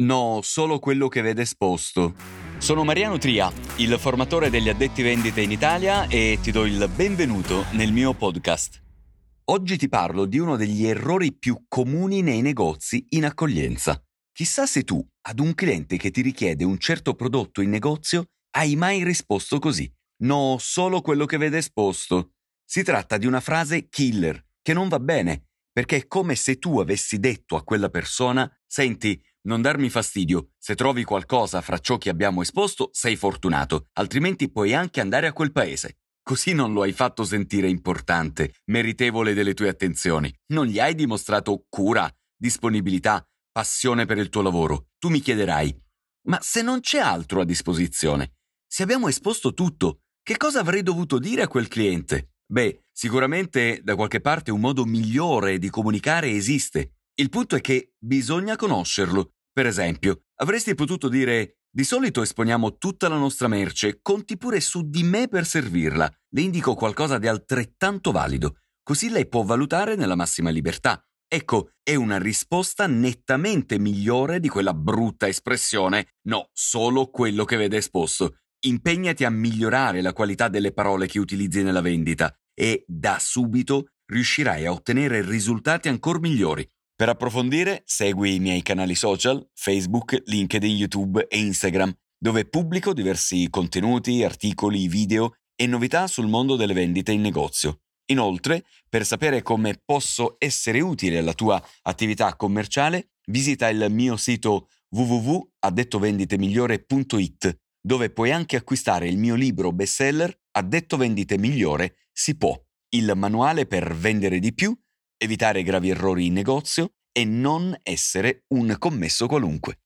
No, solo quello che vede esposto. Sono Mariano Tria, il formatore degli addetti vendite in Italia e ti do il benvenuto nel mio podcast. Oggi ti parlo di uno degli errori più comuni nei negozi in accoglienza. Chissà se tu, ad un cliente che ti richiede un certo prodotto in negozio, hai mai risposto così. No, solo quello che vede esposto. Si tratta di una frase killer, che non va bene, perché è come se tu avessi detto a quella persona, senti, non darmi fastidio, se trovi qualcosa fra ciò che abbiamo esposto sei fortunato, altrimenti puoi anche andare a quel paese. Così non lo hai fatto sentire importante, meritevole delle tue attenzioni. Non gli hai dimostrato cura, disponibilità, passione per il tuo lavoro. Tu mi chiederai, ma se non c'è altro a disposizione, se abbiamo esposto tutto, che cosa avrei dovuto dire a quel cliente? Beh, sicuramente da qualche parte un modo migliore di comunicare esiste. Il punto è che bisogna conoscerlo. Per esempio, avresti potuto dire di solito esponiamo tutta la nostra merce, conti pure su di me per servirla. Le indico qualcosa di altrettanto valido, così lei può valutare nella massima libertà. Ecco, è una risposta nettamente migliore di quella brutta espressione no, solo quello che vede esposto, Impegnati a migliorare la qualità delle parole che utilizzi nella vendita e da subito riuscirai a ottenere risultati ancora migliori. Per approfondire, segui i miei canali social, Facebook, LinkedIn, YouTube e Instagram, dove pubblico diversi contenuti, articoli, video e novità sul mondo delle vendite in negozio. Inoltre, per sapere come posso essere utile alla tua attività commerciale, visita il mio sito www.addettovenditemigliore.it dove puoi anche acquistare il mio libro bestseller Addetto vendite migliore si può, il manuale per vendere di più, evitare gravi errori in negozio e non essere un commesso qualunque.